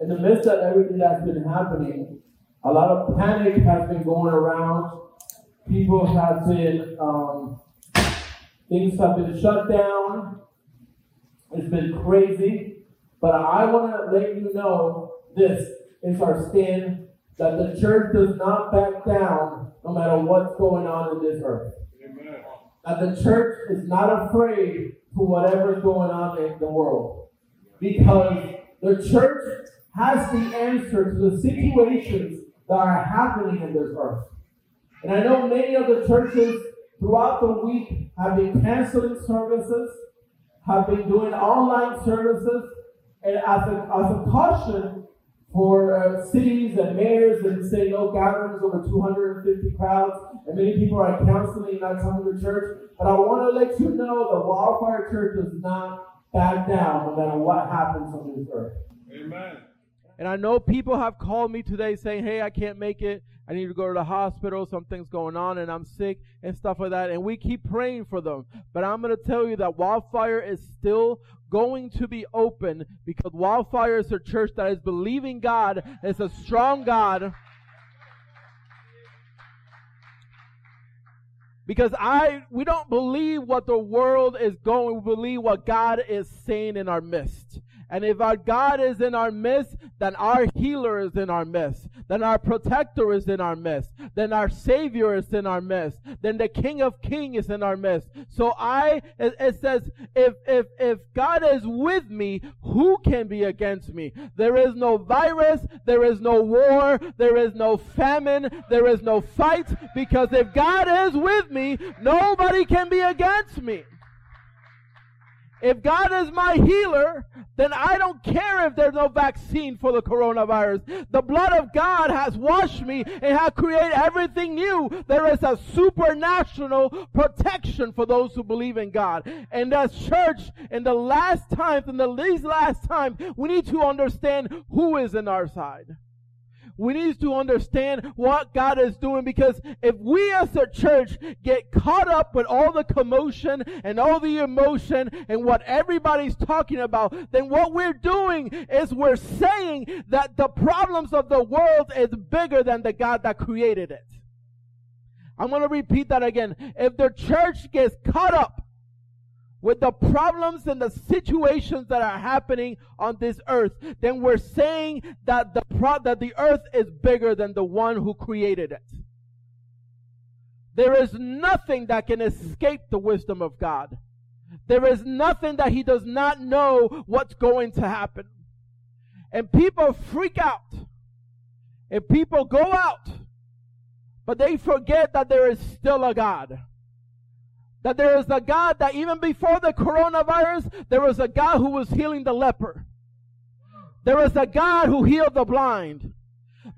in the midst of everything that's been happening, a lot of panic has been going around. People have been, um, things have been shut down. It's been crazy. But I want to let you know this is our stand that the church does not back down no matter what's going on in this earth. Amen. That the church is not afraid to whatever's going on in the world. Because the church has the answer to the situations that are happening in this earth. And I know many of the churches throughout the week have been canceling services, have been doing online services, and as a, as a caution for uh, cities and mayors and say no gatherings over 250 crowds, and many people are canceling. counseling not coming to church. But I want to let you know the Wildfire Church does not back down no matter what happens on this earth. Amen. And I know people have called me today saying, hey, I can't make it. I need to go to the hospital. Something's going on and I'm sick and stuff like that. And we keep praying for them. But I'm going to tell you that Wildfire is still going to be open because Wildfire is a church that is believing God is a strong God. Because I, we don't believe what the world is going, we believe what God is saying in our midst. And if our God is in our midst, then our healer is in our midst. Then our protector is in our midst. Then our savior is in our midst. Then the king of kings is in our midst. So I, it, says, if, if, if God is with me, who can be against me? There is no virus. There is no war. There is no famine. There is no fight. Because if God is with me, nobody can be against me. If God is my healer, then I don't care if there's no vaccine for the coronavirus. The blood of God has washed me and has created everything new. There is a supernatural protection for those who believe in God. And as church, in the last times, in the least last time, we need to understand who is in our side. We need to understand what God is doing because if we as a church get caught up with all the commotion and all the emotion and what everybody's talking about, then what we're doing is we're saying that the problems of the world is bigger than the God that created it. I'm going to repeat that again. If the church gets caught up with the problems and the situations that are happening on this earth, then we're saying that the pro- that the earth is bigger than the one who created it. There is nothing that can escape the wisdom of God. There is nothing that he does not know what's going to happen. And people freak out. And people go out. But they forget that there is still a God that there is a God that even before the coronavirus, there was a God who was healing the leper. There was a God who healed the blind.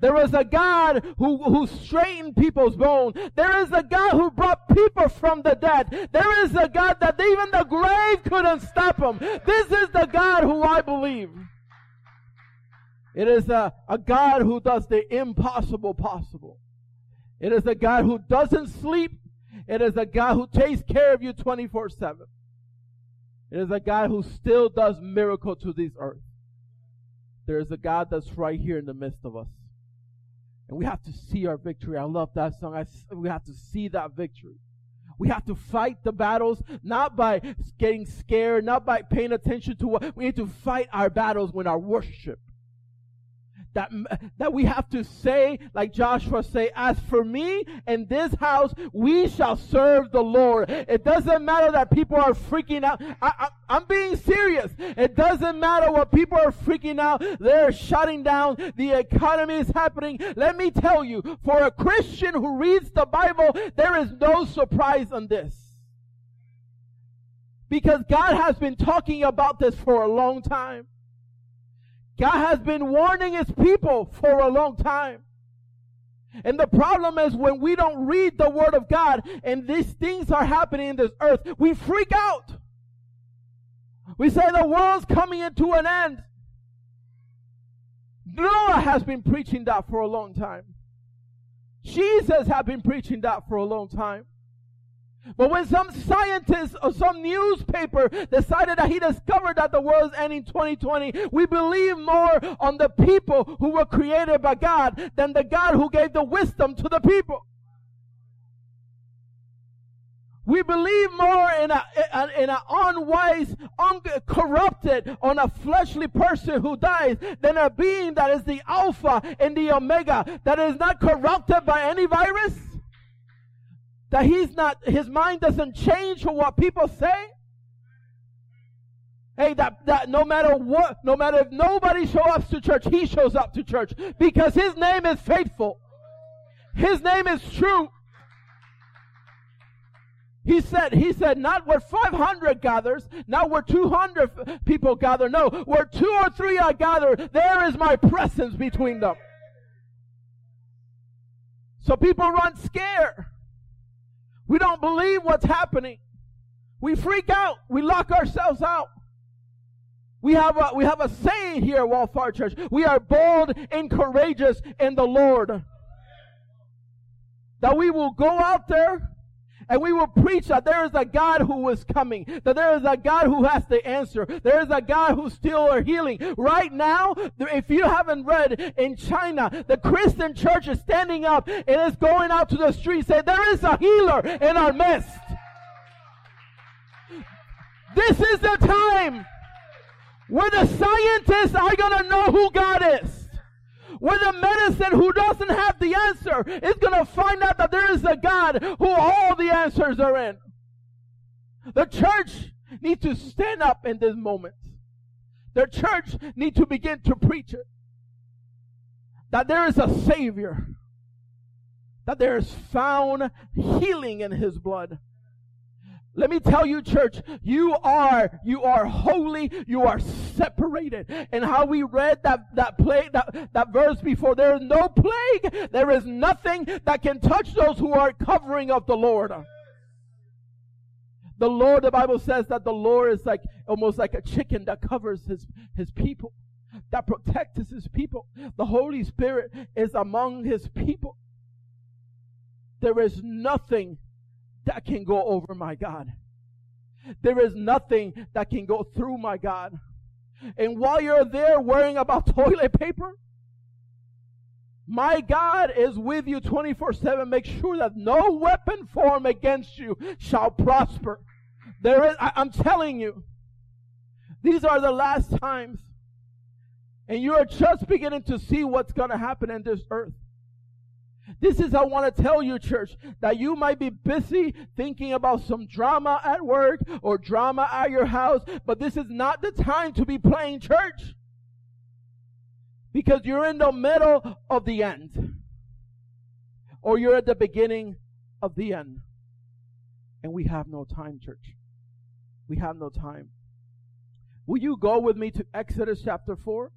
There is a God who, who straightened people's bones. There is a God who brought people from the dead. There is a God that even the grave couldn't stop him. This is the God who I believe. It is a, a God who does the impossible possible. It is a God who doesn't sleep it is a God who takes care of you 24 7. It is a God who still does miracle to this earth. There is a God that's right here in the midst of us. And we have to see our victory. I love that song. I, we have to see that victory. We have to fight the battles not by getting scared, not by paying attention to what we need to fight our battles with our worship that, that we have to say, like Joshua say, as for me and this house, we shall serve the Lord. It doesn't matter that people are freaking out. I, I, I'm being serious. It doesn't matter what people are freaking out. They're shutting down. The economy is happening. Let me tell you, for a Christian who reads the Bible, there is no surprise on this. Because God has been talking about this for a long time. God has been warning his people for a long time. And the problem is when we don't read the word of God and these things are happening in this earth, we freak out. We say the world's coming into an end. Noah has been preaching that for a long time. Jesus has been preaching that for a long time. But when some scientist or some newspaper decided that he discovered that the world is ending 2020, we believe more on the people who were created by God than the God who gave the wisdom to the people. We believe more in a, in an unwise, uncorrupted, on a fleshly person who dies than a being that is the Alpha and the Omega, that is not corrupted by any virus. That he's not, his mind doesn't change for what people say. Hey, that, that no matter what, no matter if nobody shows up to church, he shows up to church because his name is faithful. His name is true. He said, he said, not where 500 gathers, not where 200 people gather. No, where two or three are gathered, there is my presence between them. So people run scared. We don't believe what's happening. We freak out. We lock ourselves out. We have a, we have a saying here at Wildfire Church. We are bold and courageous in the Lord. That we will go out there and we will preach that there is a God who is coming, that there is a God who has the answer, there is a God who still are healing. Right now, if you haven't read in China, the Christian church is standing up and is going out to the street saying, there is a healer in our midst. This is the time where the scientists are going to know who God is where the medicine who doesn't have the answer is going to find out that there is a God who all the answers are in. The church needs to stand up in this moment. The church needs to begin to preach it. That there is a Savior. That there is found healing in His blood. Let me tell you, church, you are, you are holy, you are separated. And how we read that, that plague, that, that verse before, there is no plague, there is nothing that can touch those who are covering of the Lord. The Lord, the Bible says that the Lord is like, almost like a chicken that covers his, his people, that protects his people. The Holy Spirit is among his people. There is nothing that can go over my God. There is nothing that can go through my God. And while you're there worrying about toilet paper, my God is with you 24 7. Make sure that no weapon formed against you shall prosper. There is, I, I'm telling you, these are the last times. And you are just beginning to see what's going to happen in this earth. This is I want to tell you, church, that you might be busy thinking about some drama at work or drama at your house, but this is not the time to be playing church. Because you're in the middle of the end. Or you're at the beginning of the end. And we have no time, church. We have no time. Will you go with me to Exodus chapter 4?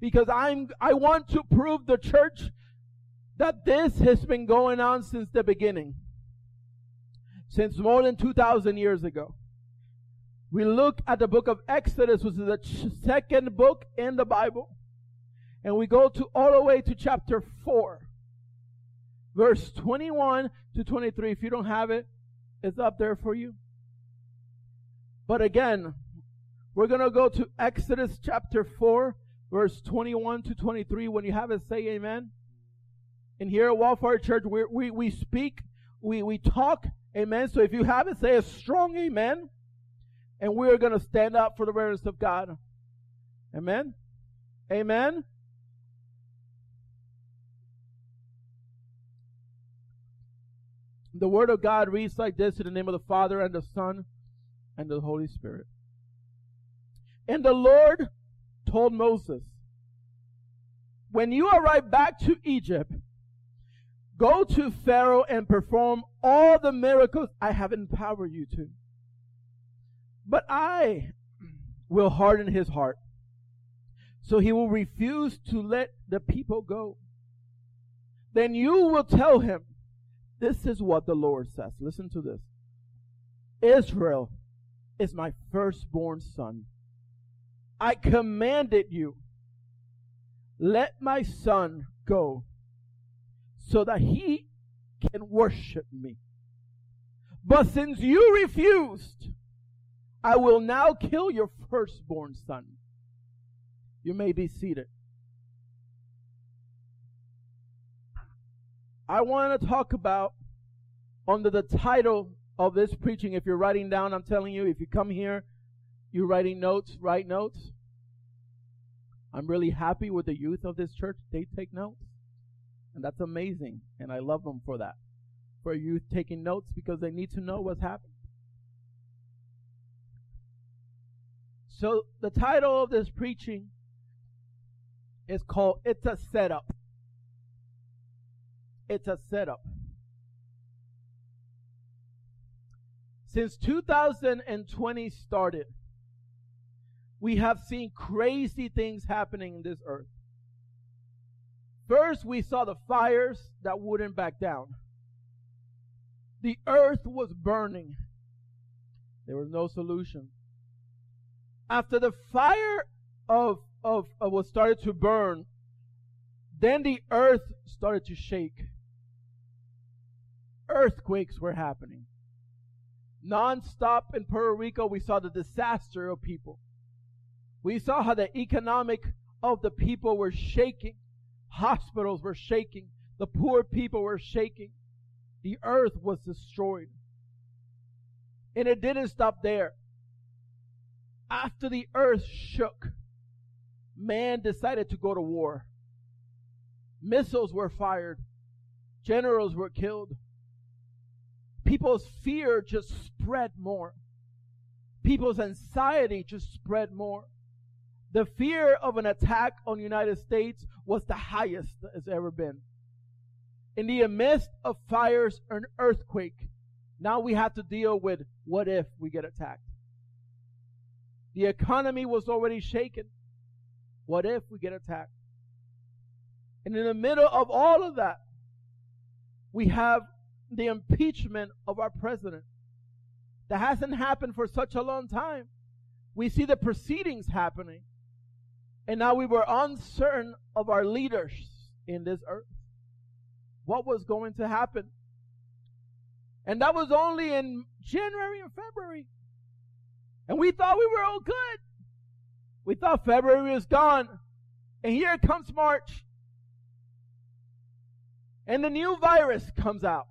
Because I'm, I want to prove the church that this has been going on since the beginning, since more than 2,000 years ago. We look at the book of Exodus, which is the second book in the Bible, and we go to all the way to chapter 4, verse 21 to 23. If you don't have it, it's up there for you. But again, we're going to go to Exodus chapter 4, verse 21 to 23. When you have it, say amen. And here at Wildfire Church, we, we, we speak, we, we talk, amen. So if you have it, say a strong amen. And we're going to stand up for the reverence of God. Amen. Amen. The word of God reads like this in the name of the Father and the Son and the Holy Spirit. And the Lord told Moses, when you arrive back to Egypt, Go to Pharaoh and perform all the miracles I have empowered you to. But I will harden his heart. So he will refuse to let the people go. Then you will tell him, This is what the Lord says. Listen to this Israel is my firstborn son. I commanded you, let my son go so that he can worship me. But since you refused, I will now kill your firstborn son. You may be seated. I want to talk about under the title of this preaching. If you're writing down, I'm telling you, if you come here, you're writing notes, write notes. I'm really happy with the youth of this church. They take notes. And that's amazing. And I love them for that. For youth taking notes because they need to know what's happening. So the title of this preaching is called It's a Setup. It's a setup. Since 2020 started, we have seen crazy things happening in this earth. First, we saw the fires that wouldn't back down. The earth was burning. There was no solution. After the fire of, of, of was started to burn, then the earth started to shake. Earthquakes were happening. Non-stop in Puerto Rico, we saw the disaster of people. We saw how the economic of the people were shaking. Hospitals were shaking. The poor people were shaking. The earth was destroyed. And it didn't stop there. After the earth shook, man decided to go to war. Missiles were fired. Generals were killed. People's fear just spread more. People's anxiety just spread more the fear of an attack on the United States was the highest that has ever been. In the midst of fires and earthquake, now we have to deal with what if we get attacked. The economy was already shaken. What if we get attacked? And in the middle of all of that, we have the impeachment of our president. That hasn't happened for such a long time. We see the proceedings happening. And now we were uncertain of our leaders in this earth. What was going to happen? And that was only in January and February. And we thought we were all good. We thought February was gone. And here comes March. And the new virus comes out.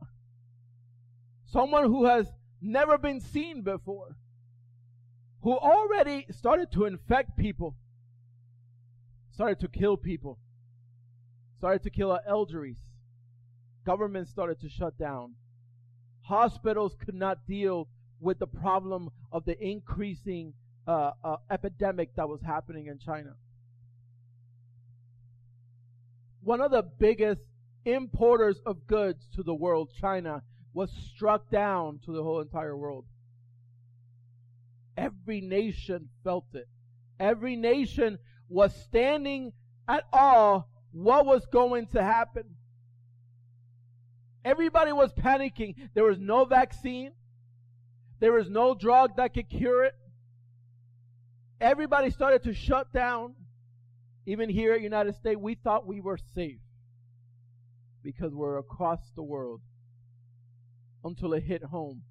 Someone who has never been seen before. Who already started to infect people started to kill people, started to kill our elderly. Government started to shut down. Hospitals could not deal with the problem of the increasing uh, uh, epidemic that was happening in China. One of the biggest importers of goods to the world, China, was struck down to the whole entire world. Every nation felt it. Every nation was standing at all what was going to happen. Everybody was panicking. There was no vaccine. There was no drug that could cure it. Everybody started to shut down. Even here in United States, we thought we were safe because we're across the world until it hit home.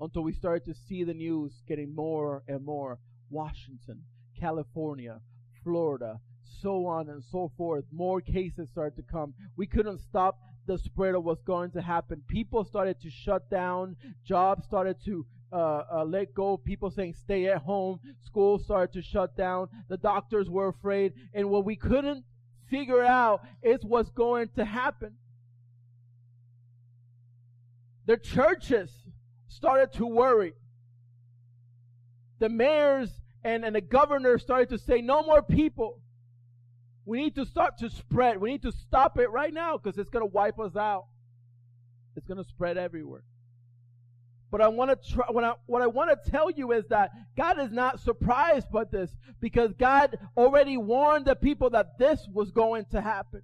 Until we started to see the news getting more and more. Washington, California, Florida, so on and so forth. More cases started to come. We couldn't stop the spread of what's going to happen. People started to shut down. Jobs started to uh, uh, let go. People saying stay at home. Schools started to shut down. The doctors were afraid. And what we couldn't figure out is what's going to happen. The churches started to worry. The mayors and, and the governor started to say, no more people. We need to start to spread. We need to stop it right now because it's going to wipe us out. It's going to spread everywhere. But I want to try, what I, what I want to tell you is that God is not surprised by this because God already warned the people that this was going to happen.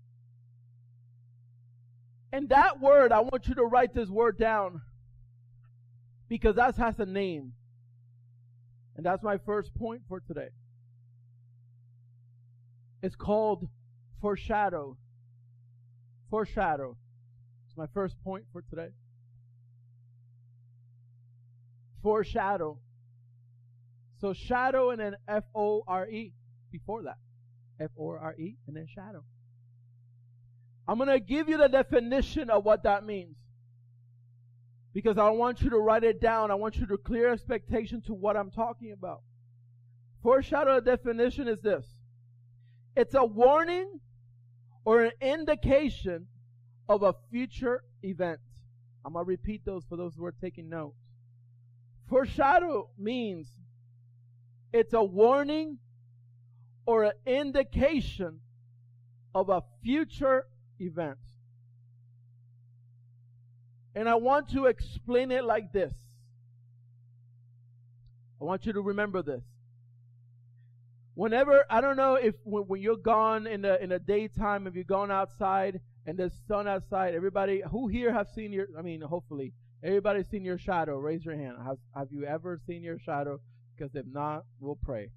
And that word, I want you to write this word down because that has a name. And that's my first point for today. It's called foreshadow. Foreshadow. It's my first point for today. Foreshadow. So shadow and then F O R E before that. F O R E and then shadow. I'm going to give you the definition of what that means. Because I want you to write it down. I want you to clear expectation to what I'm talking about. Foreshadow definition is this. It's a warning or an indication of a future event. I'm going to repeat those for those who are taking notes. Foreshadow means it's a warning or an indication of a future event. And I want to explain it like this. I want you to remember this. Whenever I don't know if when, when you're gone in the in the daytime, if you're gone outside and there's sun outside, everybody who here have seen your I mean, hopefully everybody's seen your shadow. Raise your hand. Has have you ever seen your shadow? Because if not, we'll pray.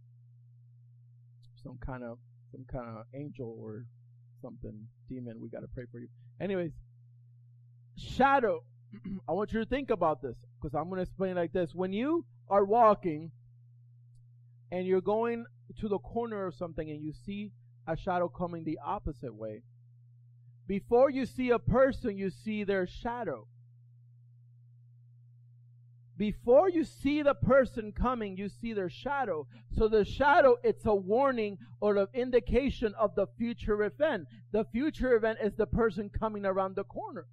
Some kind of some kind of angel or something demon. We got to pray for you. Anyways, shadow. I want you to think about this because I'm going to explain like this. When you are walking and you're going to the corner of something and you see a shadow coming the opposite way, before you see a person, you see their shadow. Before you see the person coming, you see their shadow. So the shadow, it's a warning or an indication of the future event. The future event is the person coming around the corner.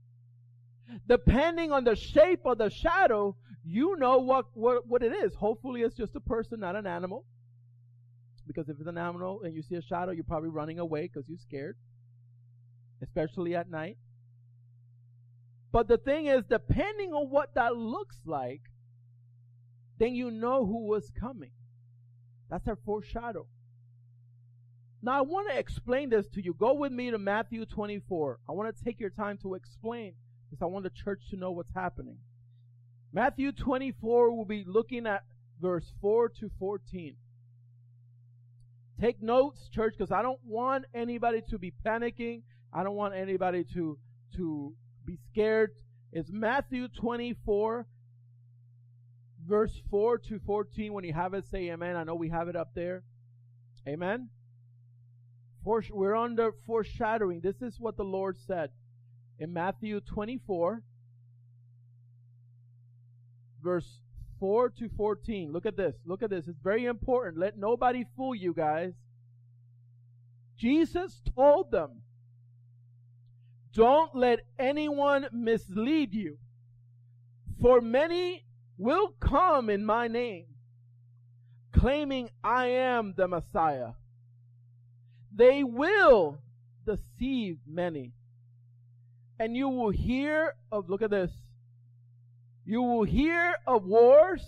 Depending on the shape of the shadow, you know what, what, what it is. Hopefully it's just a person, not an animal. Because if it's an animal and you see a shadow, you're probably running away because you're scared. Especially at night. But the thing is, depending on what that looks like, then you know who was coming. That's our foreshadow. Now I want to explain this to you. Go with me to Matthew 24. I want to take your time to explain because I want the church to know what's happening. Matthew 24 will be looking at verse 4 to 14. Take notes, church, because I don't want anybody to be panicking. I don't want anybody to, to be scared. It's Matthew 24, verse 4 to 14. When you have it, say amen. I know we have it up there. Amen. We're under foreshadowing. This is what the Lord said in Matthew 24, verse 4 to 14. Look at this. Look at this. It's very important. Let nobody fool you guys. Jesus told them, Don't let anyone mislead you. For many will come in my name, claiming I am the Messiah. They will deceive many. And you will hear of, look at this, you will hear of wars,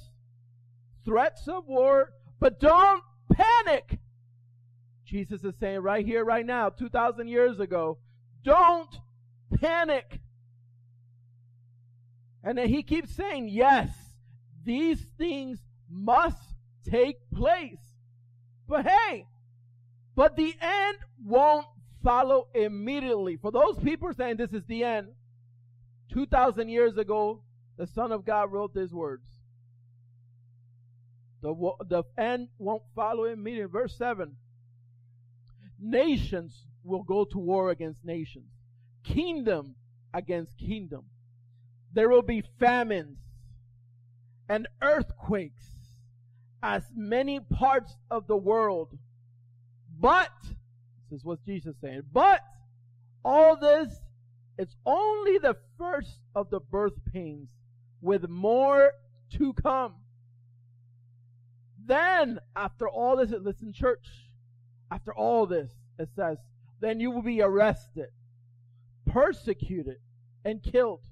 threats of war, but don't panic. Jesus is saying right here, right now, 2,000 years ago, don't panic. And then he keeps saying, yes, these things must take place. But hey, but the end won't follow immediately. For those people saying this is the end, 2,000 years ago, the Son of God wrote these words. The, the end won't follow immediately. Verse 7 Nations will go to war against nations, kingdom against kingdom. There will be famines and earthquakes as many parts of the world. But, is what Jesus saying, but all this is only the first of the birth pains with more to come. Then, after all this, listen, church, after all this, it says, then you will be arrested, persecuted, and killed.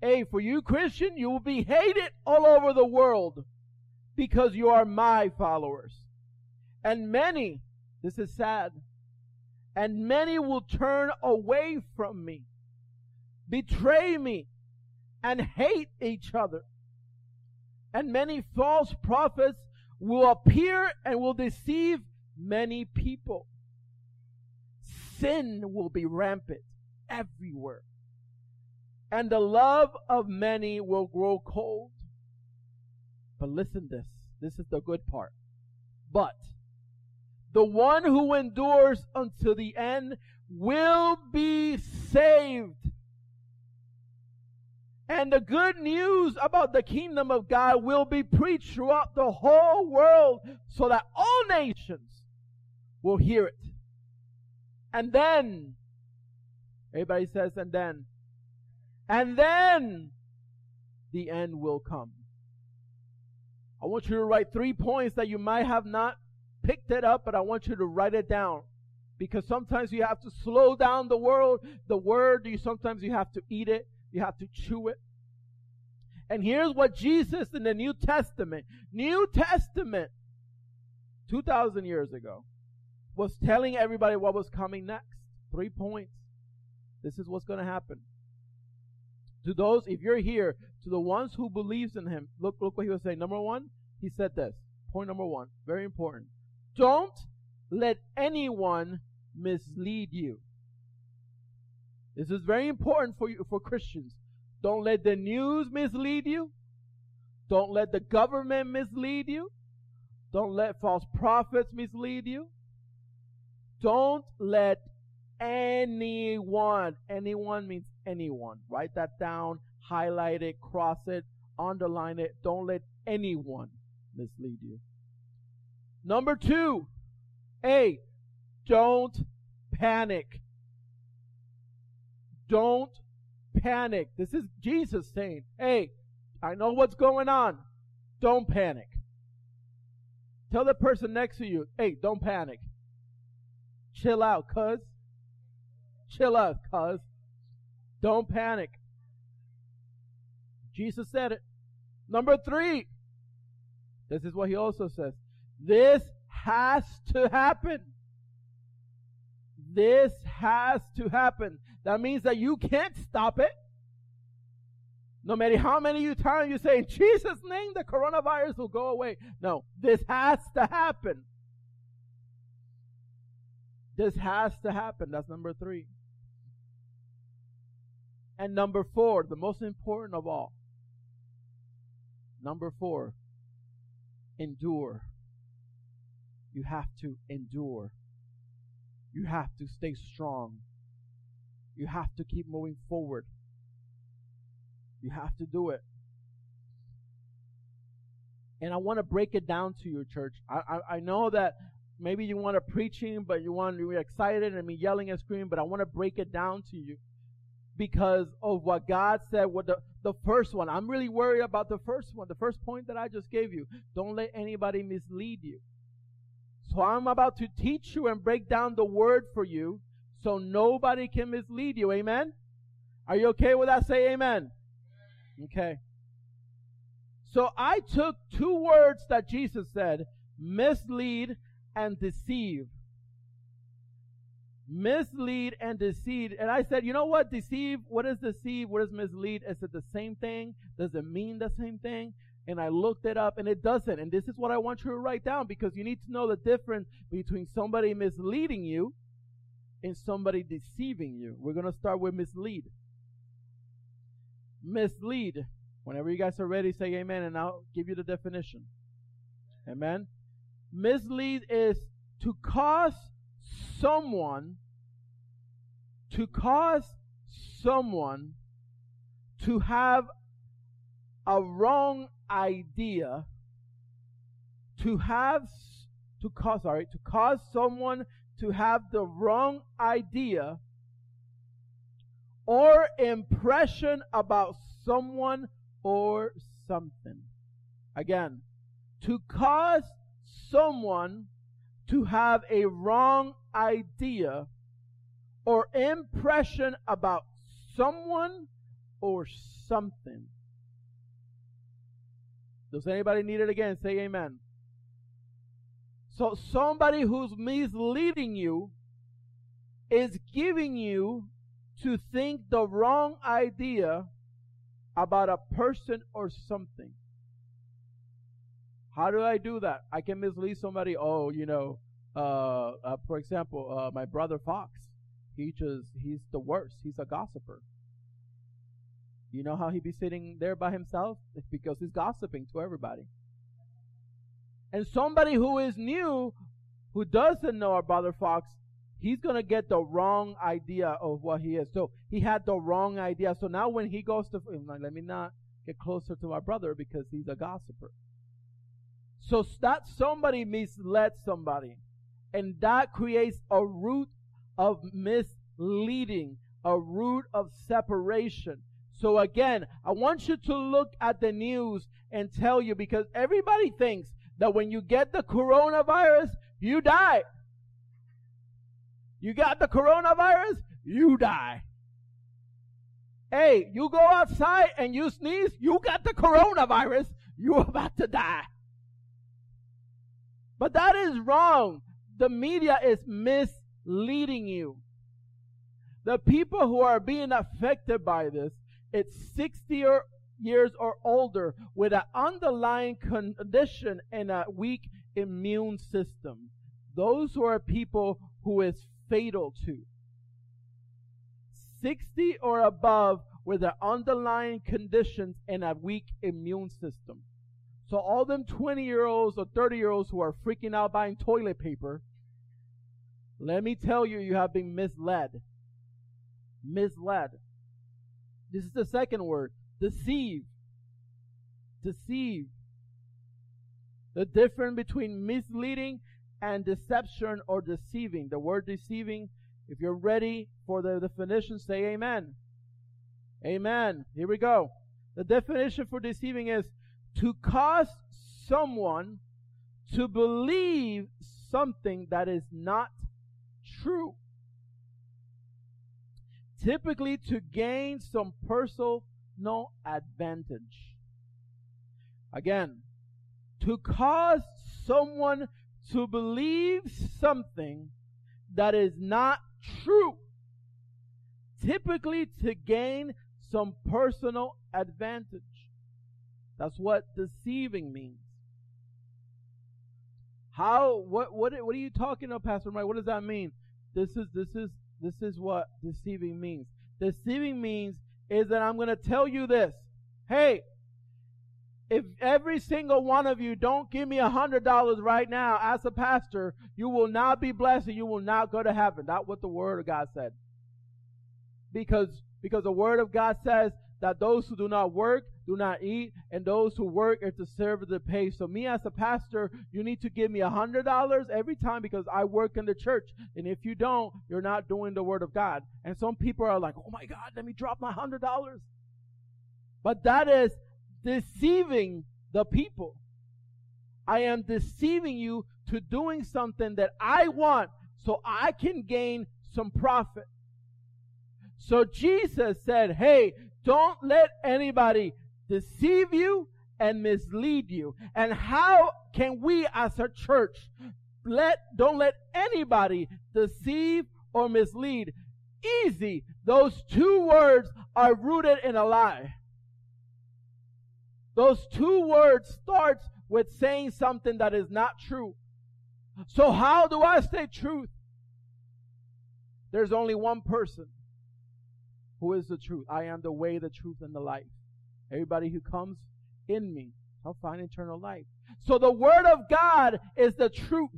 Hey, for you Christian, you will be hated all over the world because you are my followers. And many, this is sad, and many will turn away from me, betray me, and hate each other. And many false prophets will appear and will deceive many people. Sin will be rampant everywhere. And the love of many will grow cold. But listen this. This is the good part. But the one who endures until the end will be saved. And the good news about the kingdom of God will be preached throughout the whole world so that all nations will hear it. And then, everybody says, and then, and then the end will come. I want you to write three points that you might have not picked it up, but I want you to write it down. Because sometimes you have to slow down the world, the word, you sometimes you have to eat it, you have to chew it. And here's what Jesus in the New Testament, New Testament, 2,000 years ago, was telling everybody what was coming next. Three points. This is what's going to happen. To those, if you're here, to the ones who believes in him, look, look what he was saying. Number one, he said this. Point number one, very important. Don't let anyone mislead you. This is very important for you, for Christians. Don't let the news mislead you. Don't let the government mislead you. Don't let false prophets mislead you. Don't let anyone, anyone means anyone. Write that down, highlight it, cross it, underline it. Don't let anyone mislead you. Number two, A, don't panic. Don't panic. This is Jesus saying, hey, I know what's going on. Don't panic. Tell the person next to you, hey, don't panic. Chill out, cuz. Chill out, cuz. Don't panic. Jesus said it. Number three, this is what he also says. This has to happen. This has to happen. That means that you can't stop it. No matter how many you times you say, in Jesus' name, the coronavirus will go away. No, this has to happen. This has to happen. That's number three. And number four, the most important of all. Number four, endure. You have to endure. You have to stay strong. You have to keep moving forward. You have to do it. And I want to break it down to your church. I, I, I know that maybe you want to preaching, but you want to be excited and be yelling and screaming, but I want to break it down to you because of what God said. What the, the first one, I'm really worried about the first one, the first point that I just gave you. Don't let anybody mislead you. So I'm about to teach you and break down the word for you so nobody can mislead you. Amen? Are you okay with that? Say amen. Okay. So I took two words that Jesus said, mislead and deceive. Mislead and deceive. And I said, you know what? Deceive. What is deceive? What is mislead? Is it the same thing? Does it mean the same thing? And I looked it up and it doesn't. And this is what I want you to write down because you need to know the difference between somebody misleading you and somebody deceiving you. We're going to start with mislead. Mislead. Whenever you guys are ready, say amen and I'll give you the definition. Amen. Mislead is to cause someone to cause someone to have a wrong idea to have to cause sorry to cause someone to have the wrong idea or impression about someone or something. Again to cause someone to have a wrong idea or impression about someone or something does anybody need it again? Say amen. So somebody who's misleading you is giving you to think the wrong idea about a person or something. How do I do that? I can mislead somebody. Oh, you know, uh, uh, for example, uh, my brother Fox. He just, he's the worst. He's a gossiper. You know how he be sitting there by himself? It's because he's gossiping to everybody. And somebody who is new, who doesn't know our brother Fox, he's going to get the wrong idea of what he is. So he had the wrong idea. So now when he goes to, let me not get closer to my brother because he's a gossiper. So that somebody misled somebody. And that creates a root of misleading, a root of separation. So again, I want you to look at the news and tell you because everybody thinks that when you get the coronavirus, you die. You got the coronavirus, you die. Hey, you go outside and you sneeze, you got the coronavirus, you're about to die. But that is wrong. The media is misleading you. The people who are being affected by this, it's 60 or years or older with an underlying condition and a weak immune system. Those who are people who is fatal to. 60 or above with an underlying conditions and a weak immune system. So all them 20 year olds or 30 year olds who are freaking out buying toilet paper, let me tell you, you have been misled. Misled. This is the second word. Deceive. Deceive. The difference between misleading and deception or deceiving. The word deceiving, if you're ready for the definition, say amen. Amen. Here we go. The definition for deceiving is to cause someone to believe something that is not true. Typically to gain some personal advantage. Again, to cause someone to believe something that is not true. Typically to gain some personal advantage. That's what deceiving means. How what what what are you talking about, Pastor Mike? What does that mean? This is this is this is what deceiving means. Deceiving means is that I'm going to tell you this. Hey, if every single one of you don't give me a hundred dollars right now as a pastor, you will not be blessed and you will not go to heaven. That's what the word of God said. Because, because the word of God says that those who do not work do not eat, and those who work are to serve the pay. So me as a pastor, you need to give me a hundred dollars every time because I work in the church. And if you don't, you're not doing the word of God. And some people are like, oh my God, let me drop my hundred dollars. But that is deceiving the people. I am deceiving you to doing something that I want so I can gain some profit. So Jesus said, hey, don't let anybody deceive you and mislead you. And how can we as a church let, don't let anybody deceive or mislead? Easy. Those two words are rooted in a lie. Those two words starts with saying something that is not true. So how do I say truth? There's only one person who is the truth. I am the way, the truth, and the life. Everybody who comes in me shall find eternal life. So the word of God is the truth.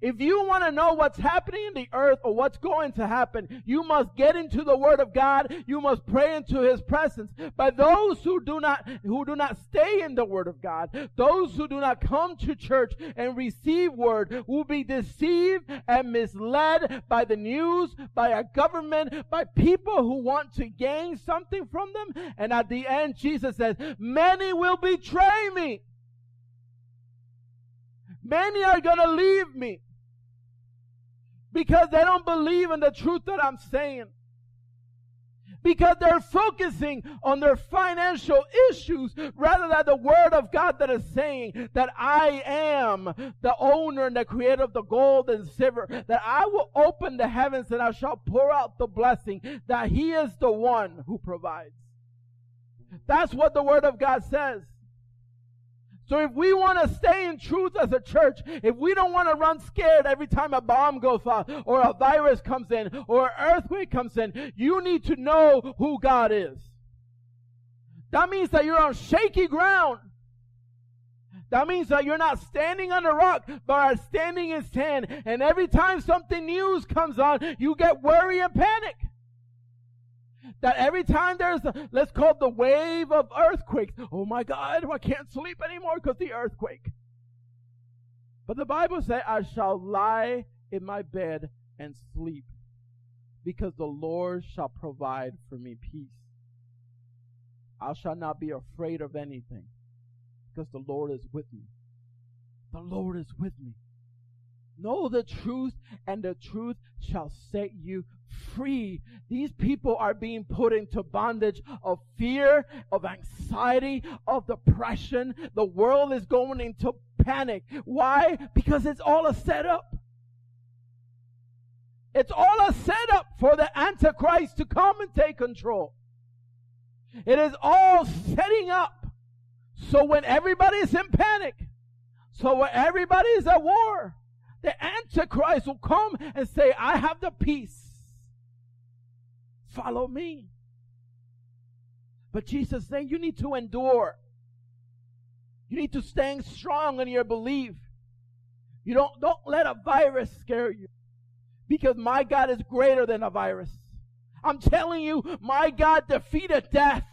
If you want to know what's happening in the earth or what's going to happen, you must get into the Word of God. You must pray into His presence. But those who do not, who do not stay in the Word of God, those who do not come to church and receive Word will be deceived and misled by the news, by a government, by people who want to gain something from them. And at the end, Jesus says, many will betray me. Many are going to leave me because they don't believe in the truth that I'm saying. Because they're focusing on their financial issues rather than the word of God that is saying that I am the owner and the creator of the gold and silver, that I will open the heavens and I shall pour out the blessing, that He is the one who provides. That's what the word of God says. So if we want to stay in truth as a church, if we don't want to run scared every time a bomb goes off or a virus comes in or an earthquake comes in, you need to know who God is. That means that you're on shaky ground. That means that you're not standing on a rock, but are standing in sand. And every time something news comes on, you get worry and panic. That every time there's, a, let's call it the wave of earthquakes. Oh my God, I can't sleep anymore because the earthquake. But the Bible says, I shall lie in my bed and sleep because the Lord shall provide for me peace. I shall not be afraid of anything because the Lord is with me. The Lord is with me. Know the truth, and the truth shall set you free. These people are being put into bondage of fear, of anxiety, of depression. The world is going into panic. Why? Because it's all a setup. It's all a setup for the Antichrist to come and take control. It is all setting up so when everybody's in panic, so when everybody's at war, the Antichrist will come and say, I have the peace. Follow me. But Jesus saying you need to endure. You need to stand strong in your belief. You don't, don't let a virus scare you. Because my God is greater than a virus. I'm telling you, my God defeated death.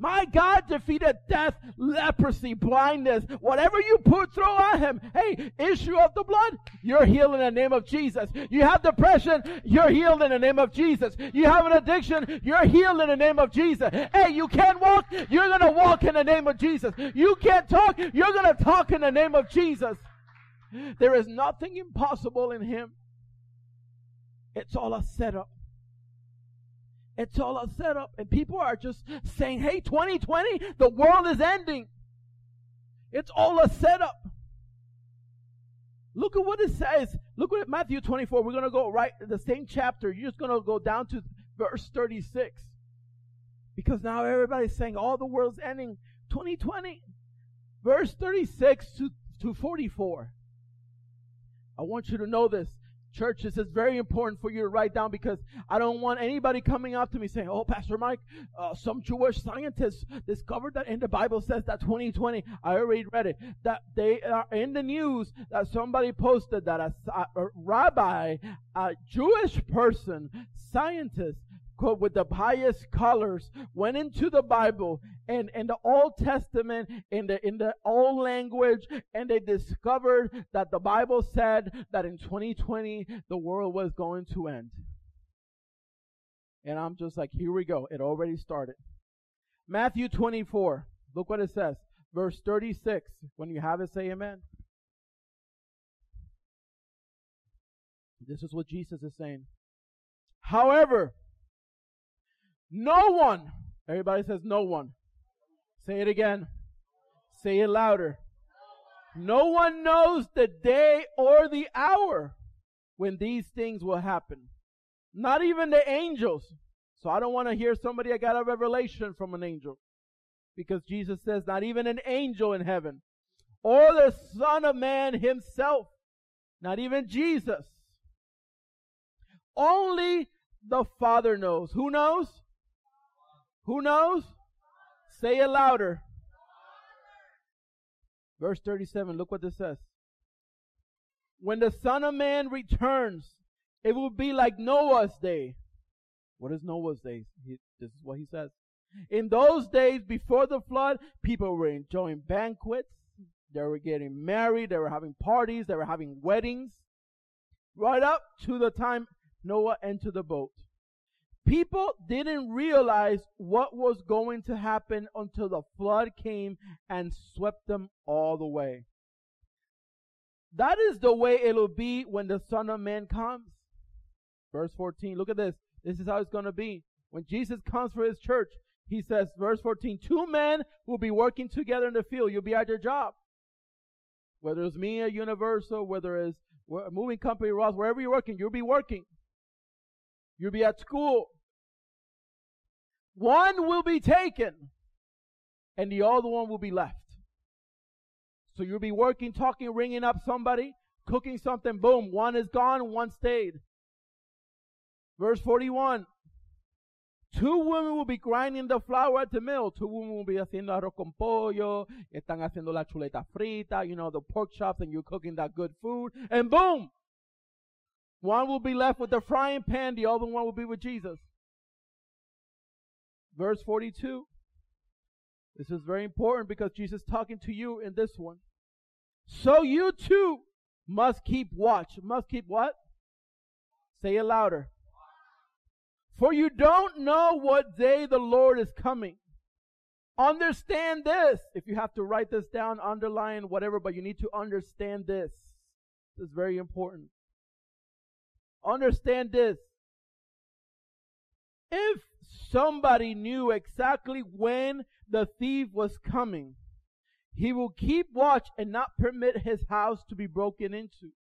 My God defeated death, leprosy, blindness, whatever you put throw at him. Hey, issue of the blood, you're healed in the name of Jesus. You have depression, you're healed in the name of Jesus. You have an addiction, you're healed in the name of Jesus. Hey, you can't walk, you're gonna walk in the name of Jesus. You can't talk, you're gonna talk in the name of Jesus. There is nothing impossible in him. It's all a setup. It's all a setup. And people are just saying, hey, 2020, the world is ending. It's all a setup. Look at what it says. Look at Matthew 24. We're going to go right the same chapter. You're just going to go down to verse 36. Because now everybody's saying all the world's ending 2020. Verse 36 to, to 44. I want you to know this. Church, this is very important for you to write down because I don't want anybody coming up to me saying, Oh, Pastor Mike, uh, some Jewish scientists discovered that in the Bible says that 2020, I already read it, that they are in the news that somebody posted that a, a rabbi, a Jewish person, scientist, with the highest colors went into the Bible and in the Old Testament in the in the old language and they discovered that the Bible said that in 2020 the world was going to end. And I'm just like, here we go. It already started. Matthew 24. Look what it says. Verse 36. When you have it, say amen. This is what Jesus is saying. However, no one. Everybody says no one. Say it again. Say it louder. No one knows the day or the hour when these things will happen. Not even the angels. So I don't want to hear somebody I got a revelation from an angel. Because Jesus says not even an angel in heaven. Or the Son of Man himself. Not even Jesus. Only the Father knows. Who knows? Who knows? Say it louder. Verse 37, look what this says. When the Son of Man returns, it will be like Noah's day. What is Noah's day? He, this is what he says. In those days before the flood, people were enjoying banquets. They were getting married. They were having parties. They were having weddings. Right up to the time Noah entered the boat. People didn't realize what was going to happen until the flood came and swept them all the way. That is the way it'll be when the Son of Man comes. Verse 14, look at this. This is how it's going to be. When Jesus comes for his church, he says, verse 14, two men will be working together in the field. You'll be at your job. Whether it's me at Universal, whether it's a moving company, Ross, wherever you're working, you'll be working. You'll be at school. One will be taken, and the other one will be left. So you'll be working, talking, ringing up somebody, cooking something, boom, one is gone, one stayed. Verse 41. Two women will be grinding the flour at the mill. Two women will be haciendo arroz con pollo. Están haciendo la chuleta frita, you know, the pork chops, and you're cooking that good food. And boom! One will be left with the frying pan, the other one will be with Jesus. Verse 42. This is very important because Jesus is talking to you in this one. So you too must keep watch. Must keep what? Say it louder. For you don't know what day the Lord is coming. Understand this. If you have to write this down, underline, whatever, but you need to understand this. This is very important. Understand this. If somebody knew exactly when the thief was coming, he will keep watch and not permit his house to be broken into.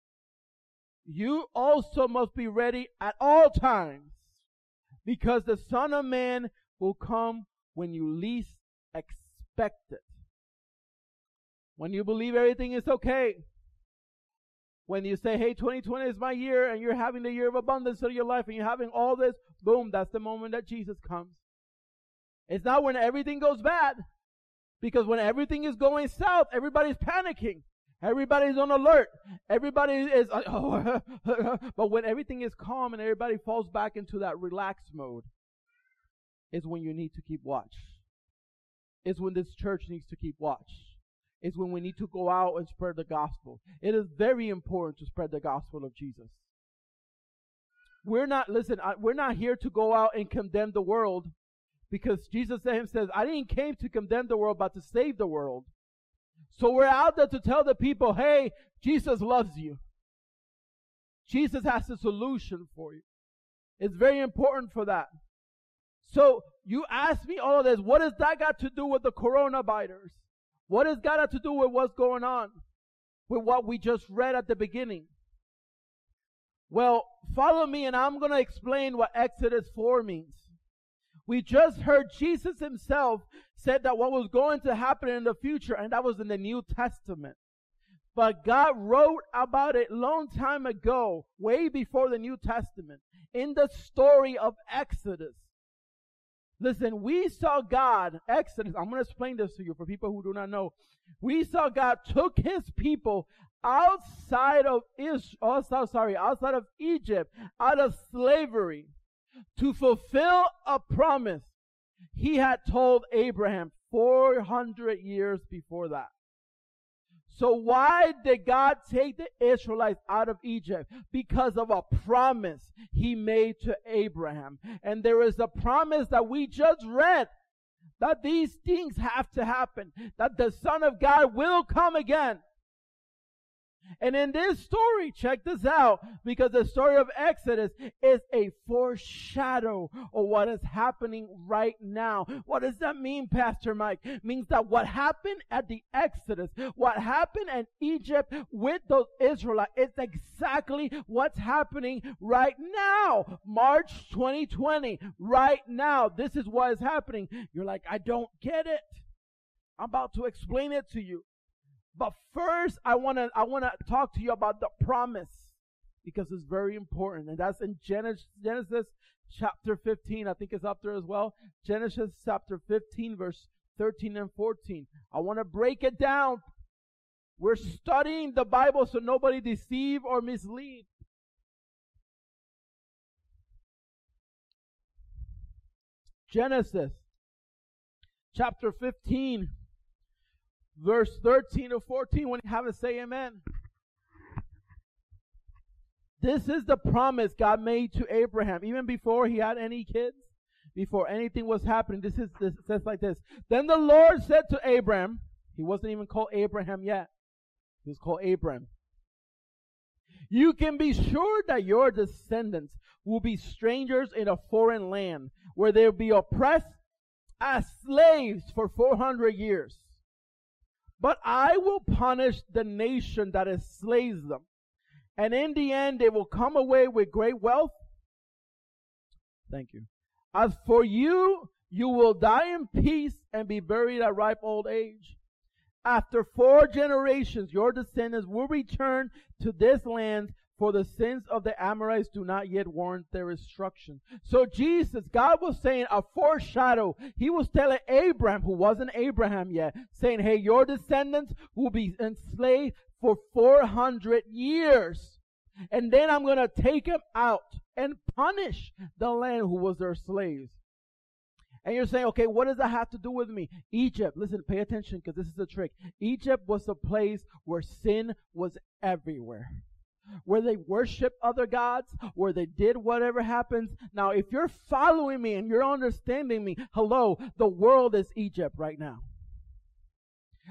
You also must be ready at all times because the Son of Man will come when you least expect it. When you believe everything is okay. When you say, hey, 2020 is my year, and you're having the year of abundance of your life, and you're having all this, boom, that's the moment that Jesus comes. It's not when everything goes bad. Because when everything is going south, everybody's panicking. Everybody's on alert. Everybody is, oh, but when everything is calm and everybody falls back into that relaxed mode, is when you need to keep watch. Is when this church needs to keep watch. Is when we need to go out and spread the gospel. It is very important to spread the gospel of Jesus. We're not, listen, we're not here to go out and condemn the world because Jesus says, I didn't came to condemn the world, but to save the world. So we're out there to tell the people, hey, Jesus loves you. Jesus has a solution for you. It's very important for that. So you ask me all of this. What has that got to do with the coronavirus? What has that got to do with what's going on? With what we just read at the beginning? Well, follow me and I'm going to explain what Exodus 4 means. We just heard Jesus himself said that what was going to happen in the future, and that was in the New Testament. But God wrote about it long time ago, way before the New Testament, in the story of Exodus. Listen, we saw God, Exodus, I'm going to explain this to you for people who do not know. We saw God took his people outside of Israel, oh, sorry, outside of Egypt, out of slavery, to fulfill a promise he had told Abraham 400 years before that. So why did God take the Israelites out of Egypt? Because of a promise he made to Abraham. And there is a promise that we just read that these things have to happen, that the Son of God will come again. And in this story, check this out, because the story of Exodus is a foreshadow of what is happening right now. What does that mean, Pastor Mike? Means that what happened at the Exodus, what happened in Egypt with those Israelites, it's exactly what's happening right now. March 2020, right now. This is what is happening. You're like, I don't get it. I'm about to explain it to you. But first, I want to I want to talk to you about the promise because it's very important, and that's in Genesis, Genesis chapter 15. I think it's up there as well. Genesis chapter 15, verse 13 and 14. I want to break it down. We're studying the Bible so nobody deceive or mislead. Genesis chapter 15 verse 13 or 14 when you have it say amen. This is the promise God made to Abraham, even before he had any kids, before anything was happening. This is this says like this. Then the Lord said to Abraham, he wasn't even called Abraham yet. He was called Abram. You can be sure that your descendants will be strangers in a foreign land where they'll be oppressed as slaves for 400 years. But I will punish the nation that enslaves them. And in the end, they will come away with great wealth. Thank you. As for you, you will die in peace and be buried at ripe old age. After four generations, your descendants will return to this land for the sins of the Amorites do not yet warrant their destruction. So Jesus, God was saying a foreshadow. He was telling Abraham, who wasn't Abraham yet, saying, hey, your descendants will be enslaved for 400 years. And then I'm going to take them out and punish the land who was their slaves. And you're saying, okay, what does that have to do with me? Egypt, listen, pay attention because this is a trick. Egypt was a place where sin was everywhere. Where they worship other gods, where they did whatever happens. Now, if you're following me and you're understanding me, hello, the world is Egypt right now.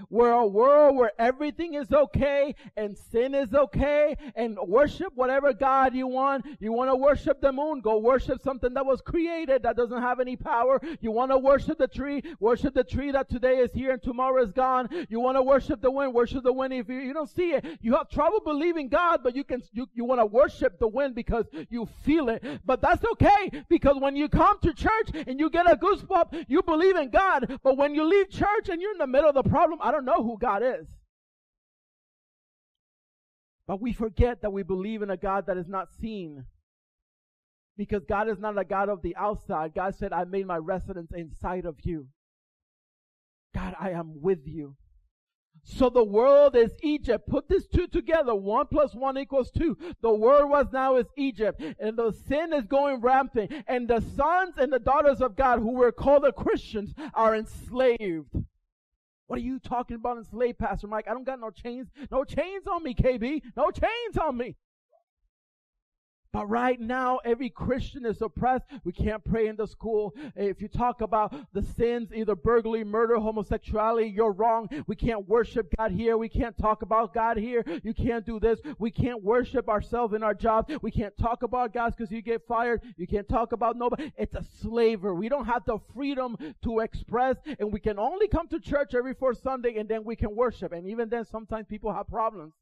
We're a world where everything is okay and sin is okay and worship whatever God you want. You want to worship the moon, go worship something that was created that doesn't have any power. You want to worship the tree, worship the tree that today is here and tomorrow is gone. You want to worship the wind, worship the wind. If you, you don't see it, you have trouble believing God, but you can, you, you want to worship the wind because you feel it. But that's okay because when you come to church and you get a goosebump, you believe in God. But when you leave church and you're in the middle of the problem, I don't know who God is. But we forget that we believe in a God that is not seen. Because God is not a God of the outside. God said, I made my residence inside of you. God, I am with you. So the world is Egypt. Put these two together. One plus one equals two. The world was now is Egypt. And the sin is going rampant. And the sons and the daughters of God who were called the Christians are enslaved. What are you talking about enslaved, Pastor Mike? I don't got no chains. No chains on me, KB. No chains on me. Right now, every Christian is oppressed. We can't pray in the school. If you talk about the sins, either burglary, murder, homosexuality, you're wrong. We can't worship God here. We can't talk about God here. You can't do this. We can't worship ourselves in our jobs. We can't talk about God because you get fired. You can't talk about nobody. It's a slavery. We don't have the freedom to express, and we can only come to church every fourth Sunday, and then we can worship. And even then, sometimes people have problems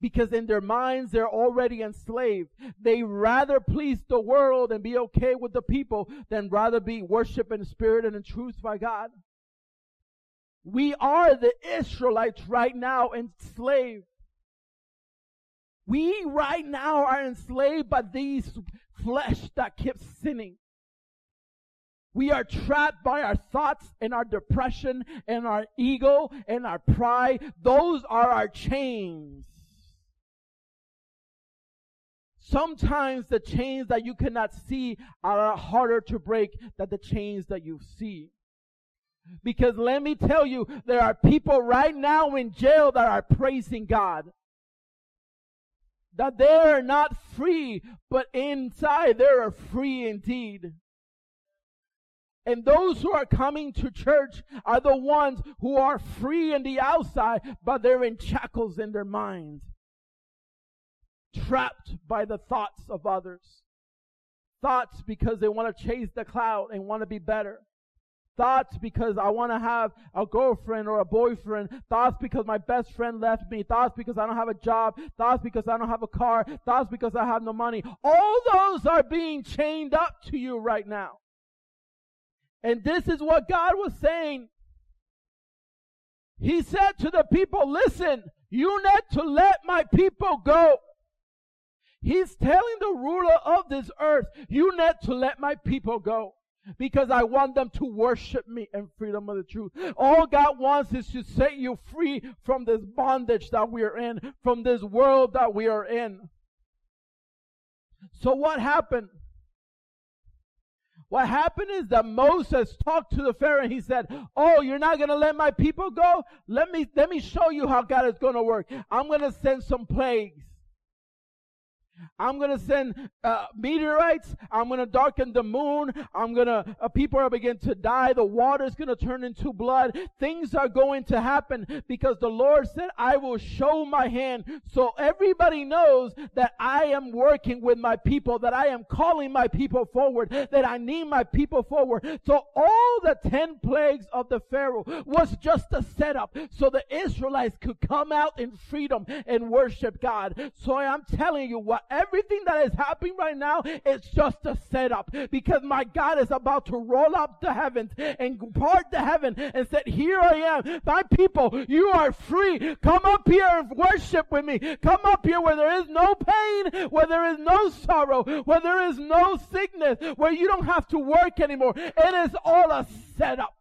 because in their minds they're already enslaved. They rather please the world and be okay with the people than rather be worshiped in spirit and in truth by God. We are the Israelites right now enslaved. We right now are enslaved by these flesh that keeps sinning. We are trapped by our thoughts and our depression and our ego and our pride. Those are our chains. Sometimes the chains that you cannot see are harder to break than the chains that you see. Because let me tell you, there are people right now in jail that are praising God. That they are not free, but inside they are free indeed. And those who are coming to church are the ones who are free in the outside, but they're in shackles in their minds trapped by the thoughts of others. Thoughts because they want to chase the cloud and want to be better. Thoughts because I want to have a girlfriend or a boyfriend. Thoughts because my best friend left me. Thoughts because I don't have a job. Thoughts because I don't have a car. Thoughts because I have no money. All those are being chained up to you right now. And this is what God was saying. He said to the people, listen, you need to let my people go. He's telling the ruler of this earth, you need to let my people go because I want them to worship me in freedom of the truth. All God wants is to set you free from this bondage that we are in, from this world that we are in. So what happened? What happened is that Moses talked to the Pharaoh and he said, Oh, you're not going to let my people go? Let me, let me show you how God is going to work. I'm going to send some plagues. I'm going to send uh, meteorites. I'm going to darken the moon. I'm going to, uh, people are begin to die. The water is going to turn into blood. Things are going to happen because the Lord said, I will show my hand. So everybody knows that I am working with my people, that I am calling my people forward, that I need my people forward. So all the 10 plagues of the Pharaoh was just a setup so the Israelites could come out in freedom and worship God. So I'm telling you, whatever everything that is happening right now is just a setup because my God is about to roll up the heavens and part the heaven and said, here I am. My people, you are free. Come up here and worship with me. Come up here where there is no pain, where there is no sorrow, where there is no sickness, where you don't have to work anymore. It is all a setup.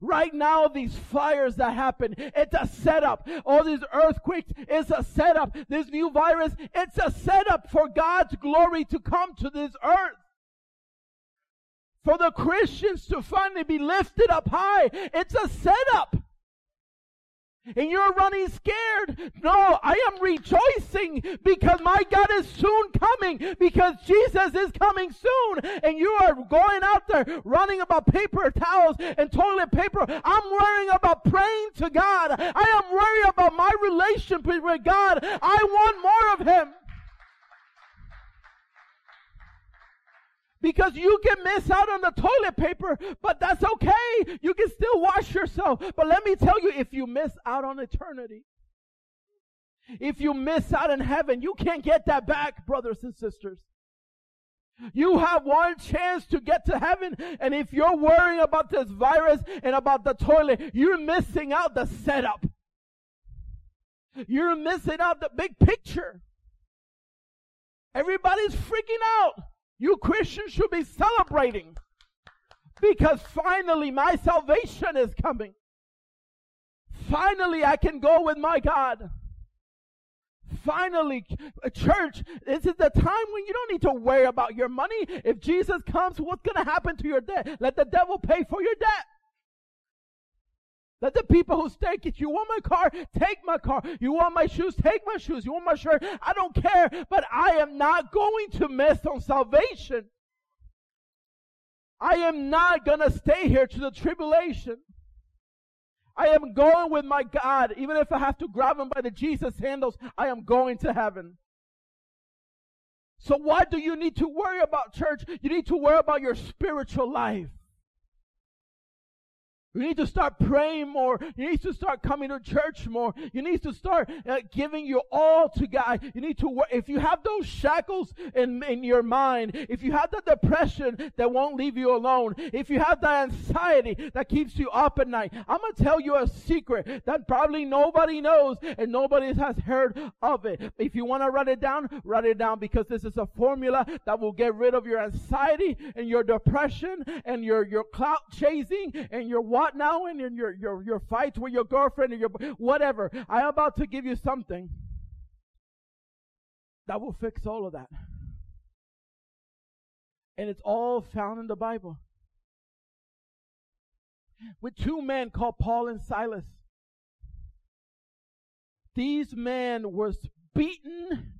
Right now, these fires that happen, it's a setup. All these earthquakes, it's a setup. This new virus, it's a setup for God's glory to come to this earth. For the Christians to finally be lifted up high, it's a setup and you're running scared. No, I am rejoicing because my God is soon coming because Jesus is coming soon and you are going out there running about paper towels and toilet paper. I'm worrying about praying to God. I am worried about my relationship with God. I want more of Him. Because you can miss out on the toilet paper, but that's okay. You can still wash yourself. But let me tell you, if you miss out on eternity, if you miss out in heaven, you can't get that back, brothers and sisters. You have one chance to get to heaven, and if you're worrying about this virus and about the toilet, you're missing out the setup. You're missing out the big picture. Everybody's freaking out. You Christians should be celebrating because finally my salvation is coming. Finally, I can go with my God. Finally, uh, church, this is the time when you don't need to worry about your money. If Jesus comes, what's going to happen to your debt? Let the devil pay for your debt. Let the people who stake it, you want my car? Take my car. You want my shoes? Take my shoes. You want my shirt? I don't care, but I am not going to miss on salvation. I am not gonna stay here to the tribulation. I am going with my God, even if I have to grab him by the Jesus handles, I am going to heaven. So why do you need to worry about church? You need to worry about your spiritual life. You need to start praying more. You need to start coming to church more. You need to start uh, giving your all to God. You need to work. If you have those shackles in, in your mind, if you have the depression that won't leave you alone, if you have the anxiety that keeps you up at night, I'm going to tell you a secret that probably nobody knows and nobody has heard of it. If you want to write it down, write it down because this is a formula that will get rid of your anxiety and your depression and your, your clout chasing and your what now in your, your, your fights with your girlfriend or your whatever. I'm about to give you something that will fix all of that. And it's all found in the Bible. With two men called Paul and Silas. These men were beaten,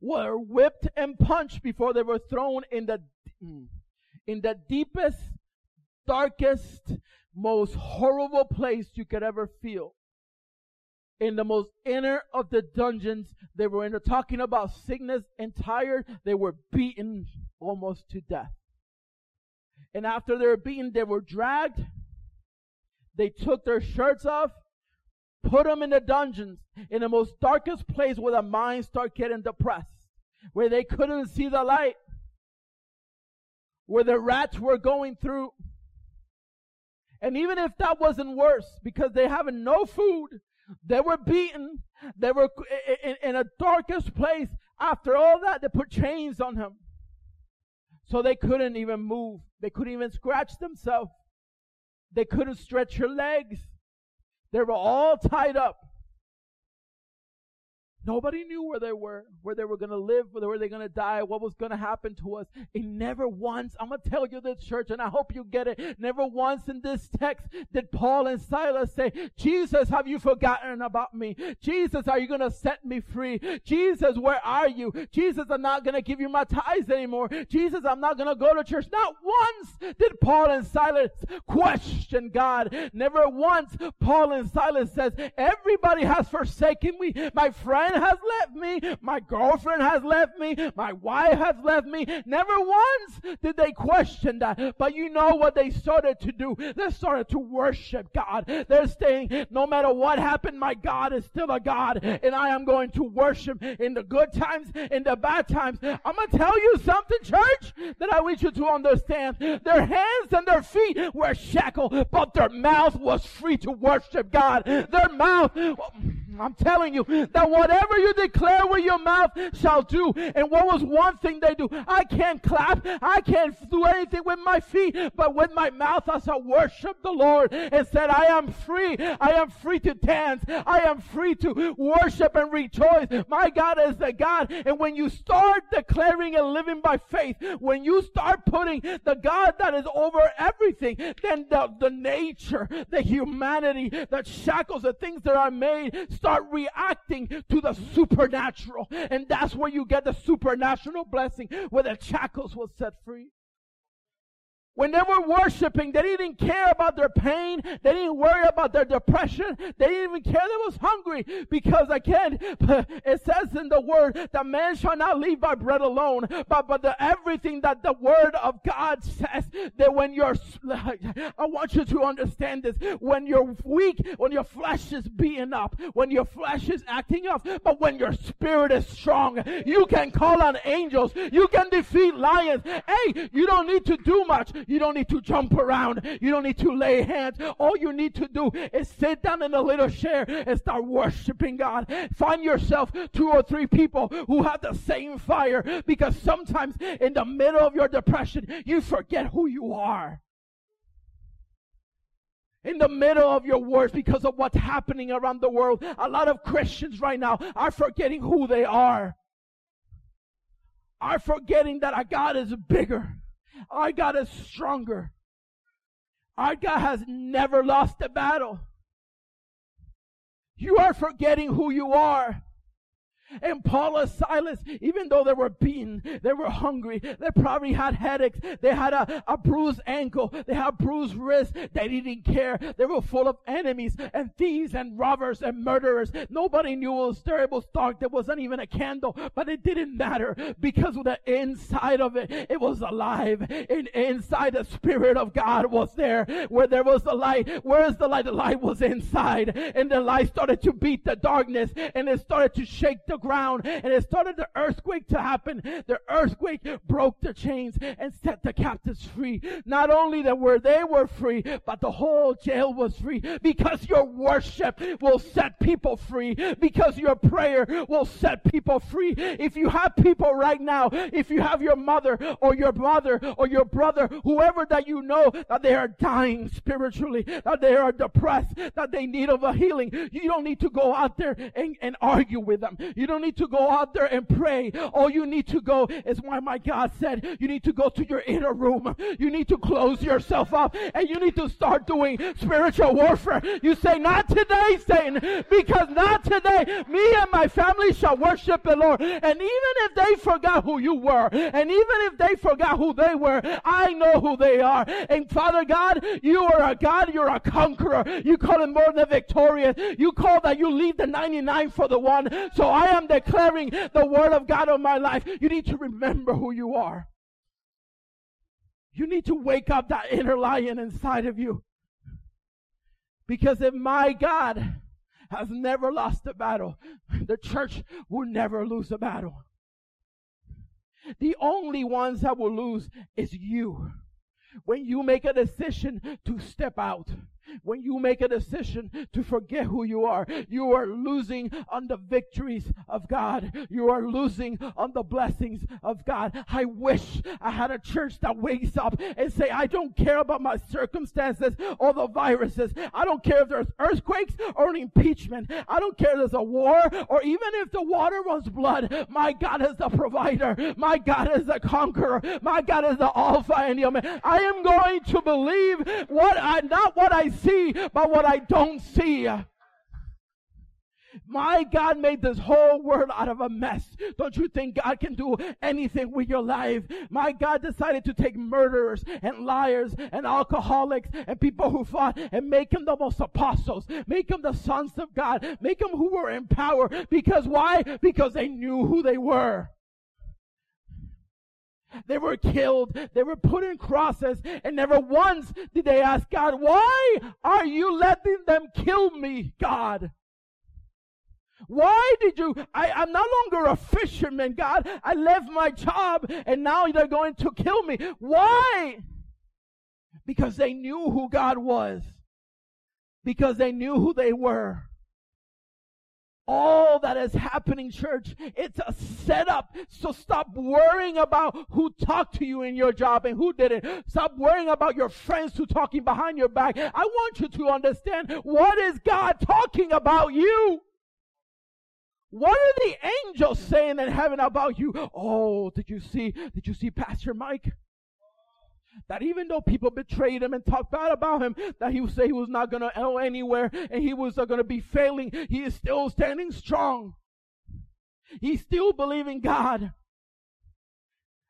were whipped and punched before they were thrown in the in the deepest darkest, most horrible place you could ever feel. In the most inner of the dungeons, they were in there talking about sickness and tired. They were beaten almost to death. And after they were beaten, they were dragged. They took their shirts off, put them in the dungeons, in the most darkest place where the minds start getting depressed, where they couldn't see the light, where the rats were going through, and even if that wasn't worse, because they having no food, they were beaten, they were in, in a darkest place. After all that, they put chains on him. So they couldn't even move. They couldn't even scratch themselves. They couldn't stretch their legs. They were all tied up. Nobody knew where they were, where they were going to live, where they were going to die, what was going to happen to us. And never once, I'm going to tell you this, church, and I hope you get it. Never once in this text did Paul and Silas say, Jesus, have you forgotten about me? Jesus, are you going to set me free? Jesus, where are you? Jesus, I'm not going to give you my tithes anymore. Jesus, I'm not going to go to church. Not once did Paul and Silas question God. Never once Paul and Silas says, everybody has forsaken me. My friend husband has left me. My girlfriend has left me. My wife has left me. Never once did they question that. But you know what they started to do? They started to worship God. They're saying, no matter what happened, my God is still a God and I am going to worship in the good times, in the bad times. I'm going to tell you something, church, that I want you to understand. Their hands and their feet were shackled, but their mouth was free to worship God. Their mouth, I'm telling you that whatever you declare with your mouth shall do. And what was one thing they do? I can't clap. I can't do anything with my feet, but with my mouth I shall worship the Lord and said, I am free. I am free to dance. I am free to worship and rejoice. My God is the God. And when you start declaring and living by faith, when you start putting the God that is over everything, then the, the nature, the humanity, the shackles, the things that are made start reacting to the supernatural. And that's where you get the supernatural blessing where the shackles will set free. When they were worshiping, they didn't care about their pain. They didn't worry about their depression. They didn't even care they was hungry because again, it says in the word that man shall not live by bread alone, but, but the, everything that the word of God says that when you're, I want you to understand this, when you're weak, when your flesh is beaten up, when your flesh is acting up, but when your spirit is strong, you can call on angels. You can defeat lions. Hey, you don't need to do much. You don't need to jump around. You don't need to lay hands. All you need to do is sit down in a little chair and start worshiping God. Find yourself two or three people who have the same fire because sometimes in the middle of your depression, you forget who you are in the middle of your words because of what's happening around the world. A lot of Christians right now are forgetting who they are. Are forgetting that our God is bigger. Our God is stronger. Our God has never lost a battle. You are forgetting who you are. And Paul and Silas, even though they were beaten, they were hungry, they probably had headaches, they had a, a bruised ankle, they had bruised wrist, they didn't care. They were full of enemies and thieves and robbers and murderers. Nobody knew it was there. It was dark. There wasn't even a candle, but it didn't matter because the inside of it, it was alive. And inside the Spirit of God was there. Where there was the light, where is the light? The light was inside. And the light started to beat the darkness and it started to shake the ground and it started the earthquake to happen. The earthquake broke the chains and set the captives free. Not only that were they were free, but the whole jail was free because your worship will set people free because your prayer will set people free. If you have people right now, if you have your mother or your brother or your brother, whoever that you know that they are dying spiritually, that they are depressed, that they need of a healing, you don't need to go out there and, and argue with them. You you don't need to go out there and pray. All you need to go is why my God said you need to go to your inner room. You need to close yourself up and you need to start doing spiritual warfare. You say, not today, Satan, because not today. Me and my family shall worship the Lord. And even if they forgot who you were, and even if they forgot who they were, I know who they are. And Father God, you are a God, you're a conqueror. You call it more than victorious. You call that you leave the 99 for the one. So I am declaring the word of God on my life, you need to remember who you are. You need to wake up that inner lion inside of you. Because if my God has never lost a battle, the church will never lose a battle. The only ones that will lose is you. When you make a decision to step out, when you make a decision to forget who you are, you are losing on the victories of God. You are losing on the blessings of God. I wish I had a church that wakes up and say, I don't care about my circumstances or the viruses. I don't care if there's earthquakes or an impeachment. I don't care if there's a war or even if the water was blood. My God is the provider. My God is the conqueror. My God is the Alpha and the Omega. I am going to believe what I, not what I see, but what I don't see. My God made this whole world out of a mess. Don't you think God can do anything with your life? My God decided to take murderers and liars and alcoholics and people who fought and make them the most apostles, make them the sons of God, make them who were in power. Because why? Because they knew who they were. They were killed. They were put in crosses. And never once did they ask God, why are you letting them kill me, God? Why did you? I, I'm no longer a fisherman, God. I left my job and now they're going to kill me. Why? Because they knew who God was. Because they knew who they were all that is happening, church, it's a setup. So stop worrying about who talked to you in your job and who didn't. Stop worrying about your friends who talking behind your back. I want you to understand what is God talking about you? What are the angels saying in heaven about you? Oh, did you see, did you see Pastor Mike? That even though people betrayed him and talked bad about him, that he would say he was not going to go anywhere and he was uh, going to be failing, he is still standing strong. He's still believing God.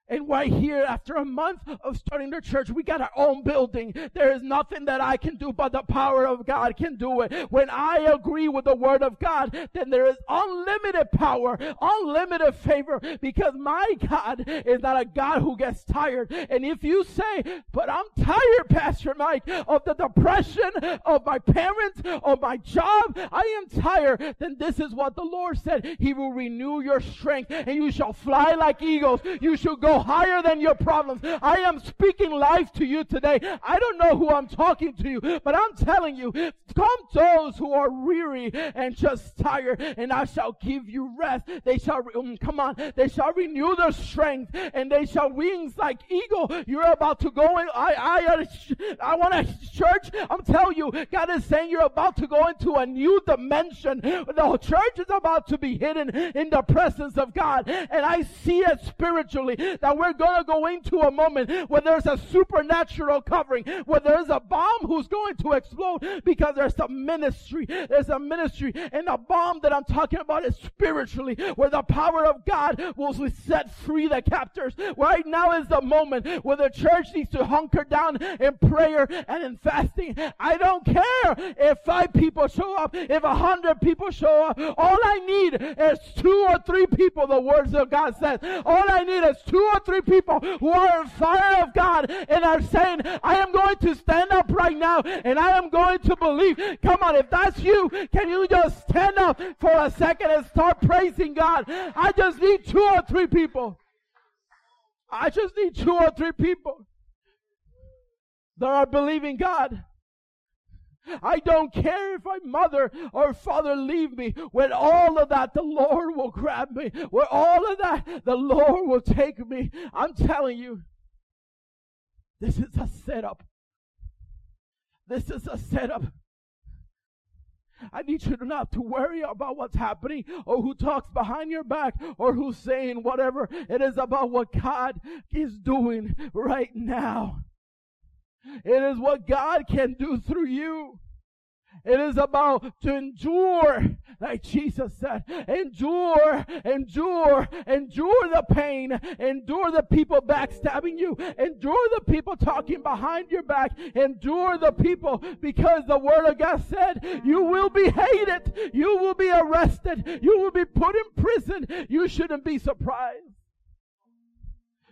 And right here, after a month of starting the church, we got our own building. There is nothing that I can do, but the power of God can do it. When I agree with the word of God, then there is unlimited power, unlimited favor, because my God is not a God who gets tired. And if you say, but I'm tired, Pastor Mike, of the depression of my parents, of my job, I am tired, then this is what the Lord said. He will renew your strength and you shall fly like eagles. You shall go higher than your problems. I am speaking life to you today. I don't know who I'm talking to you, but I'm telling you, come those who are weary and just tired, and I shall give you rest. They shall, um, come on, they shall renew their strength, and they shall wings like eagle. You're about to go in. I, I, I want a church. I'm telling you, God is saying you're about to go into a new dimension. The church is about to be hidden in the presence of God, and I see it spiritually that we're going to go into a moment where there's a supernatural covering, where there's a bomb who's going to explode because there's a ministry. There's a ministry and the bomb that I'm talking about is spiritually where the power of God will set free the captors. Right now is the moment where the church needs to hunker down in prayer and in fasting. I don't care if five people show up, if a hundred people show up. All I need is two or three people, the words of God says. All I need is two three people who are in fire of God and are saying, I am going to stand up right now and I am going to believe. Come on, if that's you, can you just stand up for a second and start praising God? I just need two or three people. I just need two or three people that are believing God. I don't care if my mother or father leave me. When all of that, the Lord will grab me. When all of that, the Lord will take me. I'm telling you, this is a setup. This is a setup. I need you not to worry about what's happening or who talks behind your back or who's saying whatever. It is about what God is doing right now. It is what God can do through you. It is about to endure, like Jesus said, endure, endure, endure the pain, endure the people backstabbing you, endure the people talking behind your back, endure the people because the word of God said you will be hated, you will be arrested, you will be put in prison. You shouldn't be surprised.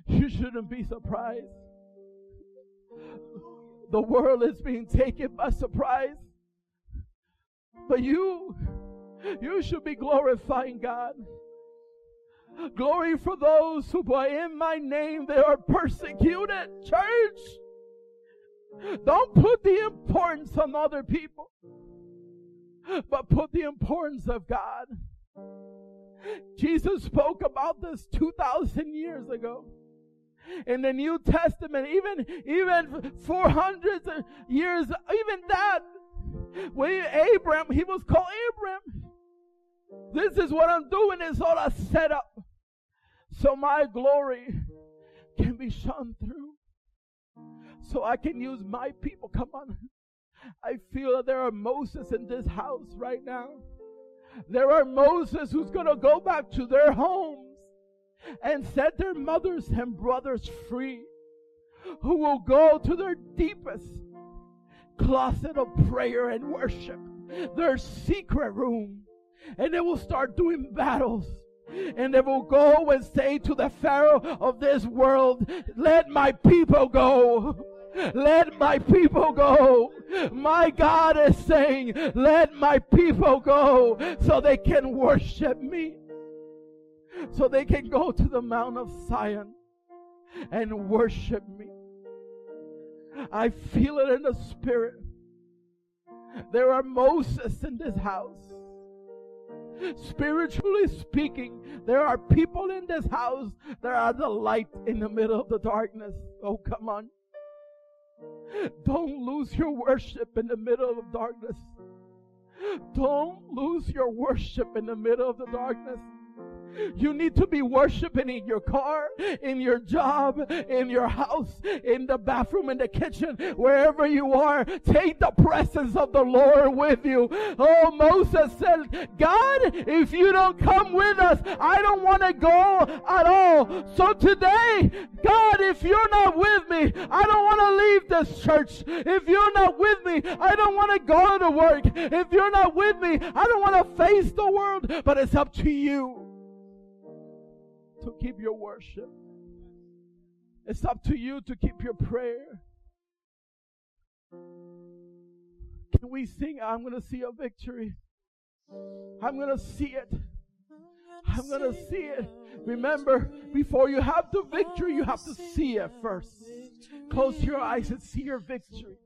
You shouldn't be surprised. The world is being taken by surprise. But you, you should be glorifying God. Glory for those who by in my name they are persecuted. Church, don't put the importance on other people, but put the importance of God. Jesus spoke about this 2,000 years ago. In the New Testament, even, even 400 years, even that, when Abram, he was called Abram. This is what I'm doing, is all a setup. So my glory can be shone through. So I can use my people. Come on. I feel that there are Moses in this house right now. There are Moses who's going to go back to their homes and set their mothers and brothers free, who will go to their deepest closet of prayer and worship, their secret room, and they will start doing battles. And they will go and say to the Pharaoh of this world, Let my people go. Let my people go. My God is saying, Let my people go so they can worship me. So they can go to the Mount of Zion and worship me. I feel it in the spirit. There are Moses in this house. Spiritually speaking, there are people in this house that are the light in the middle of the darkness. Oh, come on. Don't lose your worship in the middle of darkness. Don't lose your worship in the middle of the darkness. You need to be worshiping in your car, in your job, in your house, in the bathroom, in the kitchen, wherever you are. Take the presence of the Lord with you. Oh, Moses said, God, if you don't come with us, I don't want to go at all. So today, God, if you're not with me, I don't want to leave this church. If you're not with me, I don't want to go to work. If you're not with me, I don't want to face the world. But it's up to you to keep your worship. It's up to you to keep your prayer. Can we sing? I'm going to see a victory. I'm going to see it. I'm going to see it. Remember, before you have the victory, you have to see it first. Close your eyes and see your victory.